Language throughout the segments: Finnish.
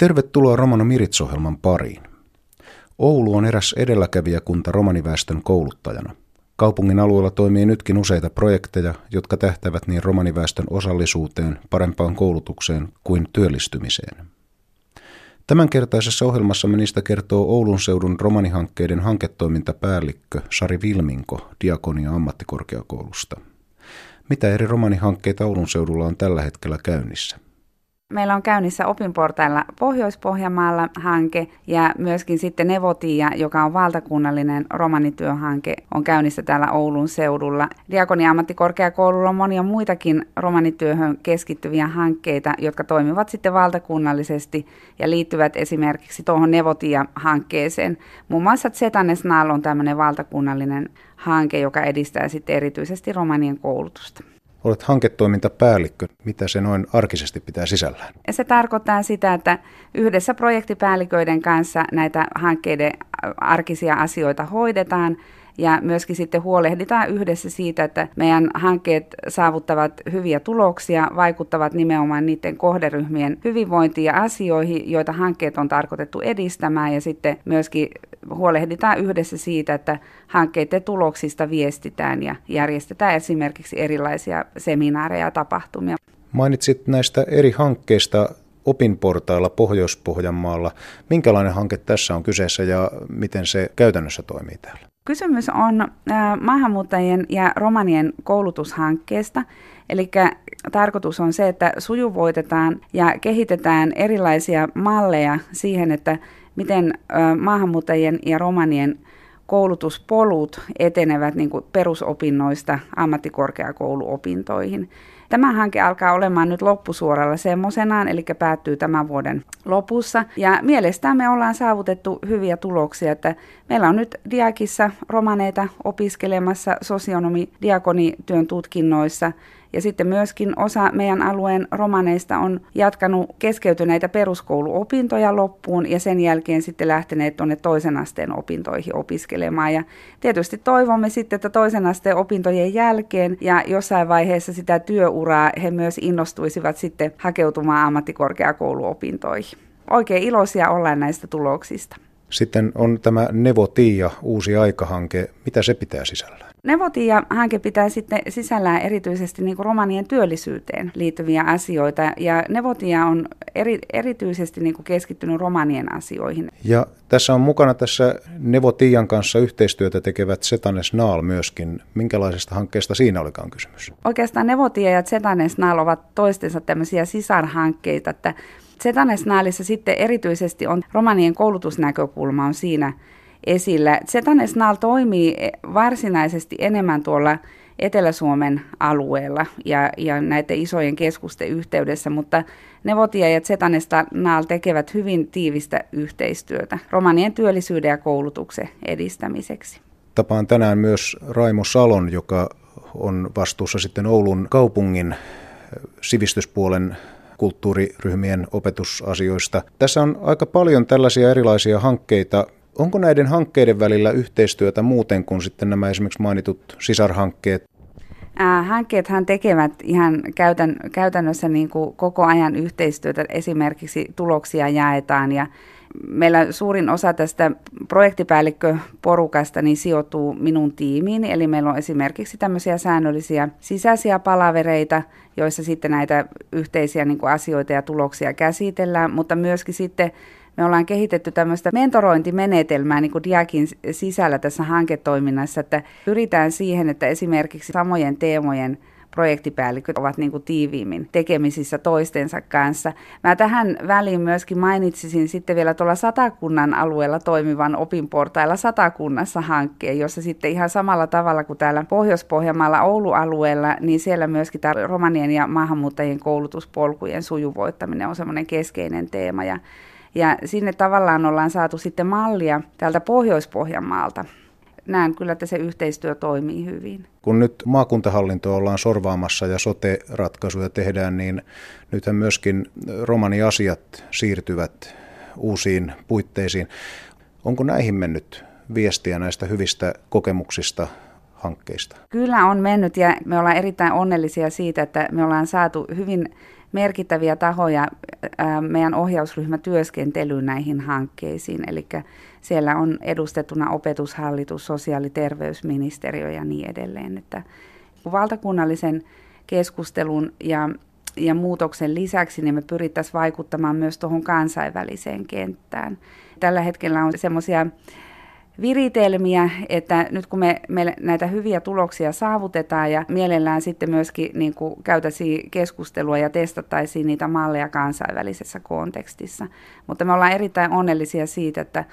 Tervetuloa Romano Mirits-ohjelman pariin. Oulu on eräs edelläkävijäkunta romaniväestön kouluttajana. Kaupungin alueella toimii nytkin useita projekteja, jotka tähtävät niin romaniväestön osallisuuteen, parempaan koulutukseen kuin työllistymiseen. Tämänkertaisessa ohjelmassa niistä kertoo Oulun seudun romanihankkeiden hanketoimintapäällikkö Sari Vilminko Diakonia ammattikorkeakoulusta. Mitä eri romanihankkeita Oulun seudulla on tällä hetkellä käynnissä? Meillä on käynnissä opinportailla Pohjois-Pohjanmaalla hanke ja myöskin sitten Nevotia, joka on valtakunnallinen romanityöhanke, on käynnissä täällä Oulun seudulla. Diakonia-ammattikorkeakoululla on monia muitakin romanityöhön keskittyviä hankkeita, jotka toimivat sitten valtakunnallisesti ja liittyvät esimerkiksi tuohon Nevotia-hankkeeseen. Muun muassa Zetanesnal on tämmöinen valtakunnallinen hanke, joka edistää sitten erityisesti romanien koulutusta. Olet hanketoimintapäällikkö. Mitä se noin arkisesti pitää sisällään? Se tarkoittaa sitä, että yhdessä projektipäälliköiden kanssa näitä hankkeiden arkisia asioita hoidetaan ja myöskin sitten huolehditaan yhdessä siitä, että meidän hankkeet saavuttavat hyviä tuloksia, vaikuttavat nimenomaan niiden kohderyhmien hyvinvointiin ja asioihin, joita hankkeet on tarkoitettu edistämään ja sitten myöskin huolehditaan yhdessä siitä, että hankkeiden tuloksista viestitään ja järjestetään esimerkiksi erilaisia seminaareja ja tapahtumia. Mainitsit näistä eri hankkeista opinportailla Pohjois-Pohjanmaalla. Minkälainen hanke tässä on kyseessä ja miten se käytännössä toimii täällä? Kysymys on maahanmuuttajien ja romanien koulutushankkeesta. Eli tarkoitus on se, että sujuvoitetaan ja kehitetään erilaisia malleja siihen, että miten maahanmuuttajien ja romanien koulutuspolut etenevät niin kuin perusopinnoista ammattikorkeakouluopintoihin. Tämä hanke alkaa olemaan nyt loppusuoralla semmoisenaan, eli päättyy tämän vuoden lopussa. Ja mielestäni me ollaan saavutettu hyviä tuloksia, että meillä on nyt Diakissa romaneita opiskelemassa sosionomi-diakonityön tutkinnoissa – ja sitten myöskin osa meidän alueen romaneista on jatkanut keskeytyneitä peruskouluopintoja loppuun ja sen jälkeen sitten lähteneet tuonne toisen asteen opintoihin opiskelemaan. Ja tietysti toivomme sitten, että toisen asteen opintojen jälkeen ja jossain vaiheessa sitä työuraa he myös innostuisivat sitten hakeutumaan ammattikorkeakouluopintoihin. Oikein iloisia ollaan näistä tuloksista. Sitten on tämä Nevotia, uusi aikahanke. Mitä se pitää sisällään? Nevotia-hanke pitää sitten sisällään erityisesti niin romanien työllisyyteen liittyviä asioita, ja Nevotia on eri, erityisesti niin keskittynyt romanien asioihin. Ja tässä on mukana tässä Nevotian kanssa yhteistyötä tekevät Setanes Naal myöskin. Minkälaisesta hankkeesta siinä olikaan kysymys? Oikeastaan Nevotia ja Setanes Naal ovat toistensa tämmöisiä sisarhankkeita, että Setanes Naalissa sitten erityisesti on romanien koulutusnäkökulma on siinä esillä. Zetanesnal toimii varsinaisesti enemmän tuolla Etelä-Suomen alueella ja, ja näiden isojen keskusten yhteydessä, mutta Nevotia ja Zetanesnal tekevät hyvin tiivistä yhteistyötä romanien työllisyyden ja koulutuksen edistämiseksi. Tapaan tänään myös Raimo Salon, joka on vastuussa sitten Oulun kaupungin sivistyspuolen kulttuuriryhmien opetusasioista. Tässä on aika paljon tällaisia erilaisia hankkeita, Onko näiden hankkeiden välillä yhteistyötä muuten kuin sitten nämä esimerkiksi mainitut sisarhankkeet? Hankkeethan tekevät ihan käytän, käytännössä niin kuin koko ajan yhteistyötä, esimerkiksi tuloksia jaetaan ja meillä suurin osa tästä projektipäällikköporukasta niin sijoittuu minun tiimiin, eli meillä on esimerkiksi tämmöisiä säännöllisiä sisäisiä palavereita, joissa sitten näitä yhteisiä niin kuin asioita ja tuloksia käsitellään, mutta myöskin sitten me ollaan kehitetty tämmöistä mentorointimenetelmää niin kuin Diakin sisällä tässä hanketoiminnassa, että pyritään siihen, että esimerkiksi samojen teemojen projektipäälliköt ovat niin kuin tiiviimmin tekemisissä toistensa kanssa. Mä tähän väliin myöskin mainitsisin sitten vielä tuolla Satakunnan alueella toimivan opinportailla Satakunnassa hankkeen, jossa sitten ihan samalla tavalla kuin täällä Pohjois-Pohjanmaalla Oulu-alueella, niin siellä myöskin tämä romanien ja maahanmuuttajien koulutuspolkujen sujuvoittaminen on semmoinen keskeinen teema. Ja ja sinne tavallaan ollaan saatu sitten mallia täältä Pohjois-Pohjanmaalta. Näen kyllä, että se yhteistyö toimii hyvin. Kun nyt maakuntahallintoa ollaan sorvaamassa ja sote-ratkaisuja tehdään, niin nythän myöskin romaniasiat siirtyvät uusiin puitteisiin. Onko näihin mennyt viestiä näistä hyvistä kokemuksista hankkeista? Kyllä on mennyt ja me ollaan erittäin onnellisia siitä, että me ollaan saatu hyvin merkittäviä tahoja meidän ohjausryhmätyöskentelyyn näihin hankkeisiin. Eli siellä on edustettuna opetushallitus, sosiaali- ja terveysministeriö ja niin edelleen. Että valtakunnallisen keskustelun ja, ja muutoksen lisäksi niin me pyrittäisiin vaikuttamaan myös tuohon kansainväliseen kenttään. Tällä hetkellä on semmoisia viritelmiä, että nyt kun me, me näitä hyviä tuloksia saavutetaan ja mielellään sitten myöskin niin käytäisiin keskustelua ja testattaisiin niitä malleja kansainvälisessä kontekstissa. Mutta me ollaan erittäin onnellisia siitä, että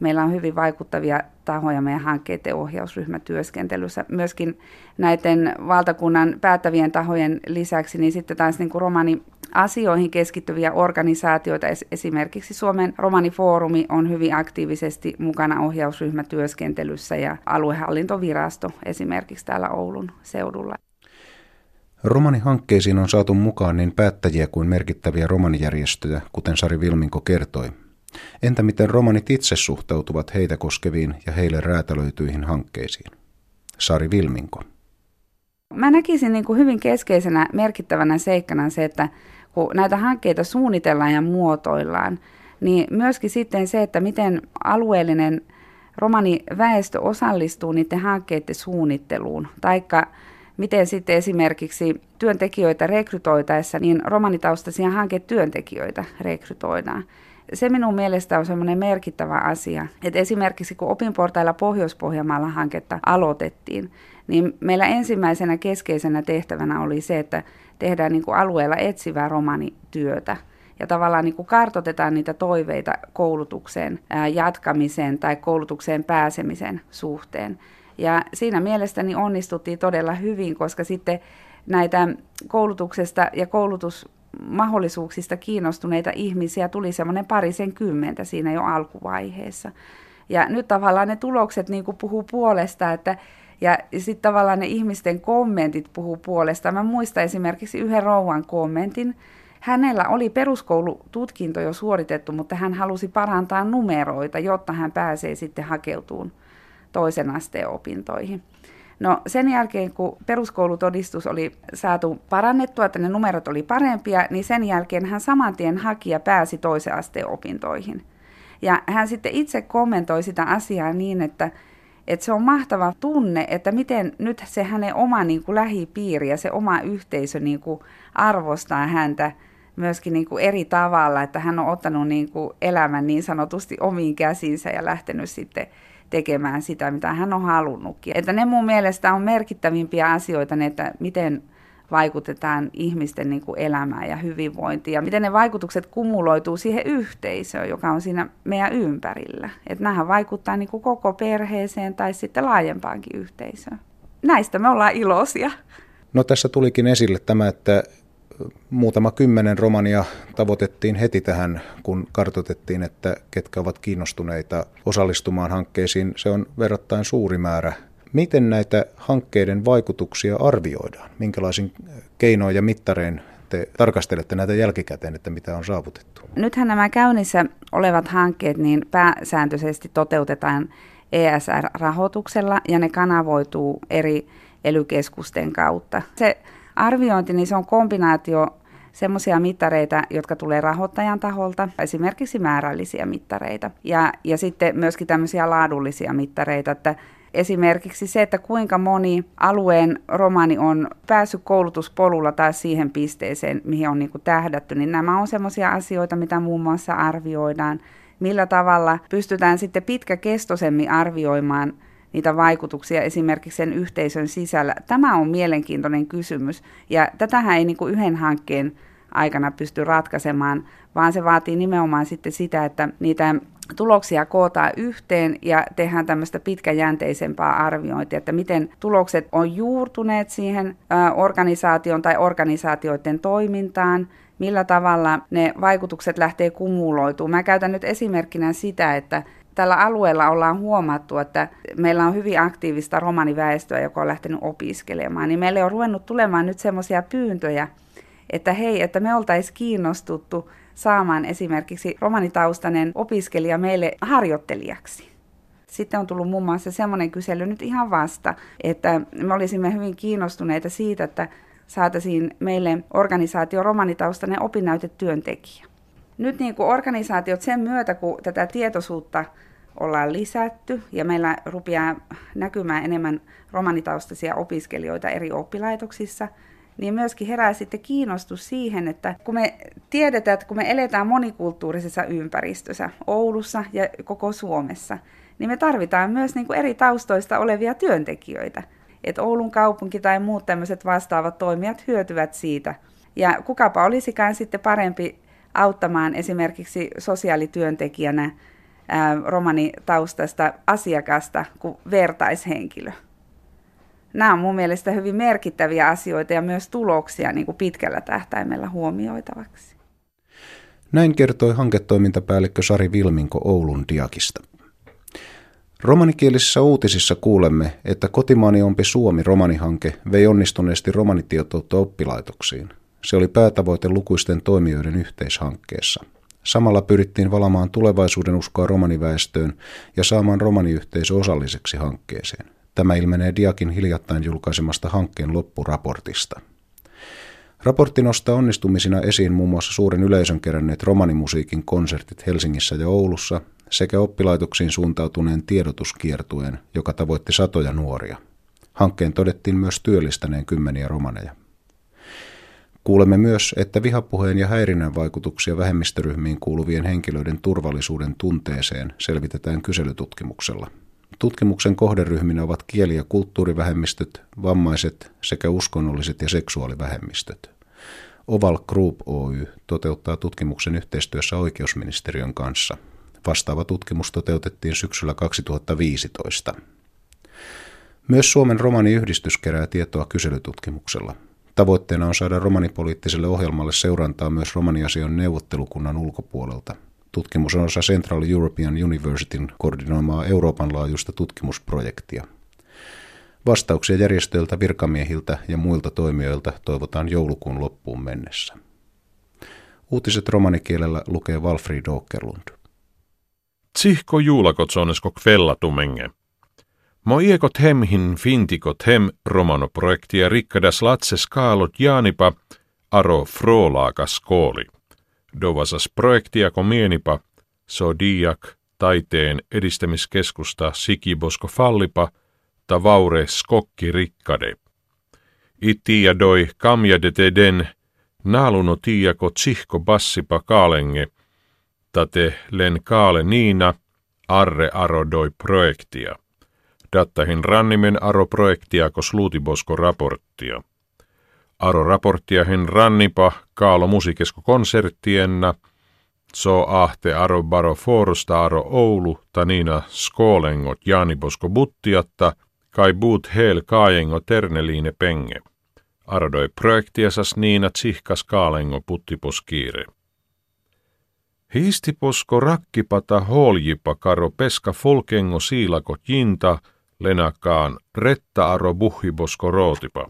meillä on hyvin vaikuttavia tahoja meidän hankkeiden ohjausryhmätyöskentelyssä. Myöskin näiden valtakunnan päättävien tahojen lisäksi, niin sitten taas niin kuin romani asioihin keskittyviä organisaatioita, esimerkiksi Suomen romanifoorumi on hyvin aktiivisesti mukana ohjausryhmätyöskentelyssä ja aluehallintovirasto esimerkiksi täällä Oulun seudulla. Romanihankkeisiin on saatu mukaan niin päättäjiä kuin merkittäviä romanijärjestöjä, kuten Sari Vilminko kertoi. Entä miten romanit itse suhtautuvat heitä koskeviin ja heille räätälöityihin hankkeisiin? Sari Vilminko. Mä näkisin niin kuin hyvin keskeisenä merkittävänä seikkana se, että kun näitä hankkeita suunnitellaan ja muotoillaan, niin myöskin sitten se, että miten alueellinen romaniväestö osallistuu niiden hankkeiden suunnitteluun, taikka miten sitten esimerkiksi työntekijöitä rekrytoitaessa, niin romanitaustaisia hanketyöntekijöitä rekrytoidaan se minun mielestä on semmoinen merkittävä asia, että esimerkiksi kun opinportailla Pohjois-Pohjanmaalla hanketta aloitettiin, niin meillä ensimmäisenä keskeisenä tehtävänä oli se, että tehdään niin kuin alueella etsivää romanityötä ja tavallaan niin kuin kartotetaan niitä toiveita koulutukseen jatkamisen tai koulutukseen pääsemisen suhteen. Ja siinä mielestäni onnistuttiin todella hyvin, koska sitten näitä koulutuksesta ja koulutus mahdollisuuksista kiinnostuneita ihmisiä tuli semmoinen parisen kymmentä siinä jo alkuvaiheessa. Ja nyt tavallaan ne tulokset niin kuin puhuu puolesta, että ja sitten tavallaan ne ihmisten kommentit puhuu puolesta. Mä muistan esimerkiksi yhden rouvan kommentin. Hänellä oli peruskoulututkinto jo suoritettu, mutta hän halusi parantaa numeroita, jotta hän pääsee sitten hakeutumaan toisen asteen opintoihin. No sen jälkeen, kun peruskoulutodistus oli saatu parannettua, että ne numerot oli parempia, niin sen jälkeen hän saman tien hakija pääsi toisen asteen opintoihin. Ja hän sitten itse kommentoi sitä asiaa niin, että, että se on mahtava tunne, että miten nyt se hänen oma niin kuin lähipiiri ja se oma yhteisö niin kuin arvostaa häntä myöskin niin kuin eri tavalla, että hän on ottanut niin kuin elämän niin sanotusti omiin käsinsä ja lähtenyt sitten tekemään sitä, mitä hän on halunnutkin. Että ne mun mielestä on merkittävimpiä asioita, ne, että miten vaikutetaan ihmisten niin kuin elämään ja hyvinvointiin ja miten ne vaikutukset kumuloituu siihen yhteisöön, joka on siinä meidän ympärillä. Että nämähän vaikuttaa niin kuin koko perheeseen tai sitten laajempaankin yhteisöön. Näistä me ollaan iloisia. No tässä tulikin esille tämä, että muutama kymmenen romania tavoitettiin heti tähän, kun kartoitettiin, että ketkä ovat kiinnostuneita osallistumaan hankkeisiin. Se on verrattain suuri määrä. Miten näitä hankkeiden vaikutuksia arvioidaan? Minkälaisin keinoin ja mittarein te tarkastelette näitä jälkikäteen, että mitä on saavutettu? Nythän nämä käynnissä olevat hankkeet niin pääsääntöisesti toteutetaan ESR-rahoituksella ja ne kanavoituu eri elykeskusten kautta. Se Arviointi, niin se on kombinaatio semmoisia mittareita, jotka tulee rahoittajan taholta, esimerkiksi määrällisiä mittareita, ja, ja sitten myöskin tämmöisiä laadullisia mittareita, että esimerkiksi se, että kuinka moni alueen romani on päässyt koulutuspolulla tai siihen pisteeseen, mihin on niin kuin tähdätty, niin nämä on semmoisia asioita, mitä muun muassa arvioidaan, millä tavalla pystytään sitten pitkäkestoisemmin arvioimaan niitä vaikutuksia esimerkiksi sen yhteisön sisällä. Tämä on mielenkiintoinen kysymys ja tätähän ei niin kuin yhden hankkeen aikana pysty ratkaisemaan, vaan se vaatii nimenomaan sitten sitä, että niitä tuloksia kootaan yhteen ja tehdään tämmöistä pitkäjänteisempää arviointia, että miten tulokset on juurtuneet siihen organisaation tai organisaatioiden toimintaan, millä tavalla ne vaikutukset lähtee kumuloitumaan. Mä käytän nyt esimerkkinä sitä, että tällä alueella ollaan huomattu, että meillä on hyvin aktiivista romaniväestöä, joka on lähtenyt opiskelemaan, niin meille on ruvennut tulemaan nyt semmoisia pyyntöjä, että hei, että me oltaisiin kiinnostuttu saamaan esimerkiksi romanitaustainen opiskelija meille harjoittelijaksi. Sitten on tullut muun muassa semmoinen kysely nyt ihan vasta, että me olisimme hyvin kiinnostuneita siitä, että saataisiin meille organisaatio romanitaustainen opinnäytetyöntekijä. Nyt niin kuin organisaatiot sen myötä, kun tätä tietoisuutta ollaan lisätty ja meillä rupeaa näkymään enemmän romanitaustaisia opiskelijoita eri oppilaitoksissa, niin myöskin herää sitten kiinnostus siihen, että kun me tiedetään, että kun me eletään monikulttuurisessa ympäristössä, Oulussa ja koko Suomessa, niin me tarvitaan myös niin kuin eri taustoista olevia työntekijöitä. Että Oulun kaupunki tai muut tämmöiset vastaavat toimijat hyötyvät siitä. Ja kukapa olisikään sitten parempi auttamaan esimerkiksi sosiaalityöntekijänä romanitaustasta asiakasta kuin vertaishenkilö. Nämä on mun mielestä hyvin merkittäviä asioita ja myös tuloksia niin kuin pitkällä tähtäimellä huomioitavaksi. Näin kertoi hanketoimintapäällikkö Sari Vilminko Oulun Diakista. Romanikielisessä uutisissa kuulemme, että Kotimaani ompi Suomi romanihanke vei onnistuneesti romanitietoutta oppilaitoksiin. Se oli päätavoite lukuisten toimijoiden yhteishankkeessa – Samalla pyrittiin valamaan tulevaisuuden uskoa romaniväestöön ja saamaan romaniyhteisö osalliseksi hankkeeseen. Tämä ilmenee Diakin hiljattain julkaisemasta hankkeen loppuraportista. Raportti nostaa onnistumisina esiin muun muassa suuren yleisön keränneet romanimusiikin konsertit Helsingissä ja Oulussa sekä oppilaitoksiin suuntautuneen tiedotuskiertueen, joka tavoitti satoja nuoria. Hankkeen todettiin myös työllistäneen kymmeniä romaneja. Kuulemme myös, että vihapuheen ja häirinnän vaikutuksia vähemmistöryhmiin kuuluvien henkilöiden turvallisuuden tunteeseen selvitetään kyselytutkimuksella. Tutkimuksen kohderyhminä ovat kieli- ja kulttuurivähemmistöt, vammaiset sekä uskonnolliset ja seksuaalivähemmistöt. Oval Group Oy toteuttaa tutkimuksen yhteistyössä oikeusministeriön kanssa. Vastaava tutkimus toteutettiin syksyllä 2015. Myös Suomen romaniyhdistys kerää tietoa kyselytutkimuksella. Tavoitteena on saada romanipoliittiselle ohjelmalle seurantaa myös romaniasian neuvottelukunnan ulkopuolelta. Tutkimus on osa Central European Universityn koordinoimaa Euroopan laajuista tutkimusprojektia. Vastauksia järjestöiltä, virkamiehiltä ja muilta toimijoilta toivotaan joulukuun loppuun mennessä. Uutiset romanikielellä lukee Walfried Åkerlund. Tsihko juulakotsonesko kvellatumenge. Moiekot hemhin fintikot hem romanoprojektia rikkadas latse skaalot jaanipa aro frolaakas skooli. Dovasas projektia mienipa so diak taiteen edistämiskeskusta Sikibosko Fallipa ta vaure skokki rikkade. ja doi kamja de teden naaluno tiiako tsihko bassipa kaalenge tate len kaale niina arre arodoi projektia dattahin rannimen aro projektia ko sluutibosko raporttia. Aro raporttia hen rannipa kaalo musiikesko konserttienna, so ahte aro baro forosta aro Oulu tanina skoolengot jaanibosko buttiatta, kai buut hel kaajengo terneliine penge. Arodoi projektiasas niina tsihkas kaalengo puttiposkiire. Hiistiposko rakkipata holjipa karo peska folkengo siilako jinta – lenakaan retta aro buhibosko rootipa.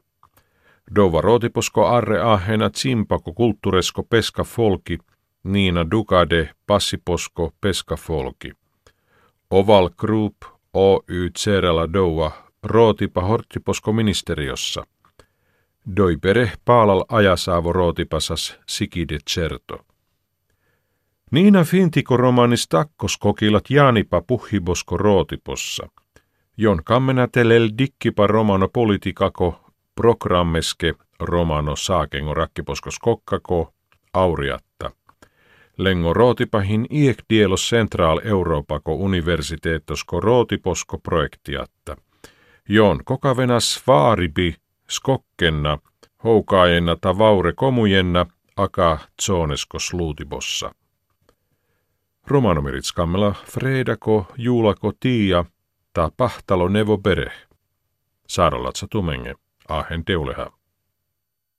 Dova rootiposko arre ahena tsimpako kulttuuresko peska folki, niina dukade passiposko peska folki. Oval Group Oy Tserala Doua rootipa horttiposko ministeriossa. Doi pere paalal ajasaavo rootipasas sikide certo. Niina fintiko romanis takkos kokilat jaanipa puhibosko rootipossa – Jon kammenatelel dikkipa romano politikako programmeske romano saakengo rakkiposkos kokkako auriatta. Lengo rootipahin iek dielos central Euroopako universiteettosko rootiposko projektiatta. Jon kokavenas vaaribi skokkenna houkaajenna ta vaure komujenna aka tsonesko sluutibossa. Romanomirits kammela Fredako juulako tiia – ta pahtalo nevo bere. Saaralatsa tumenge, ahen teuleha.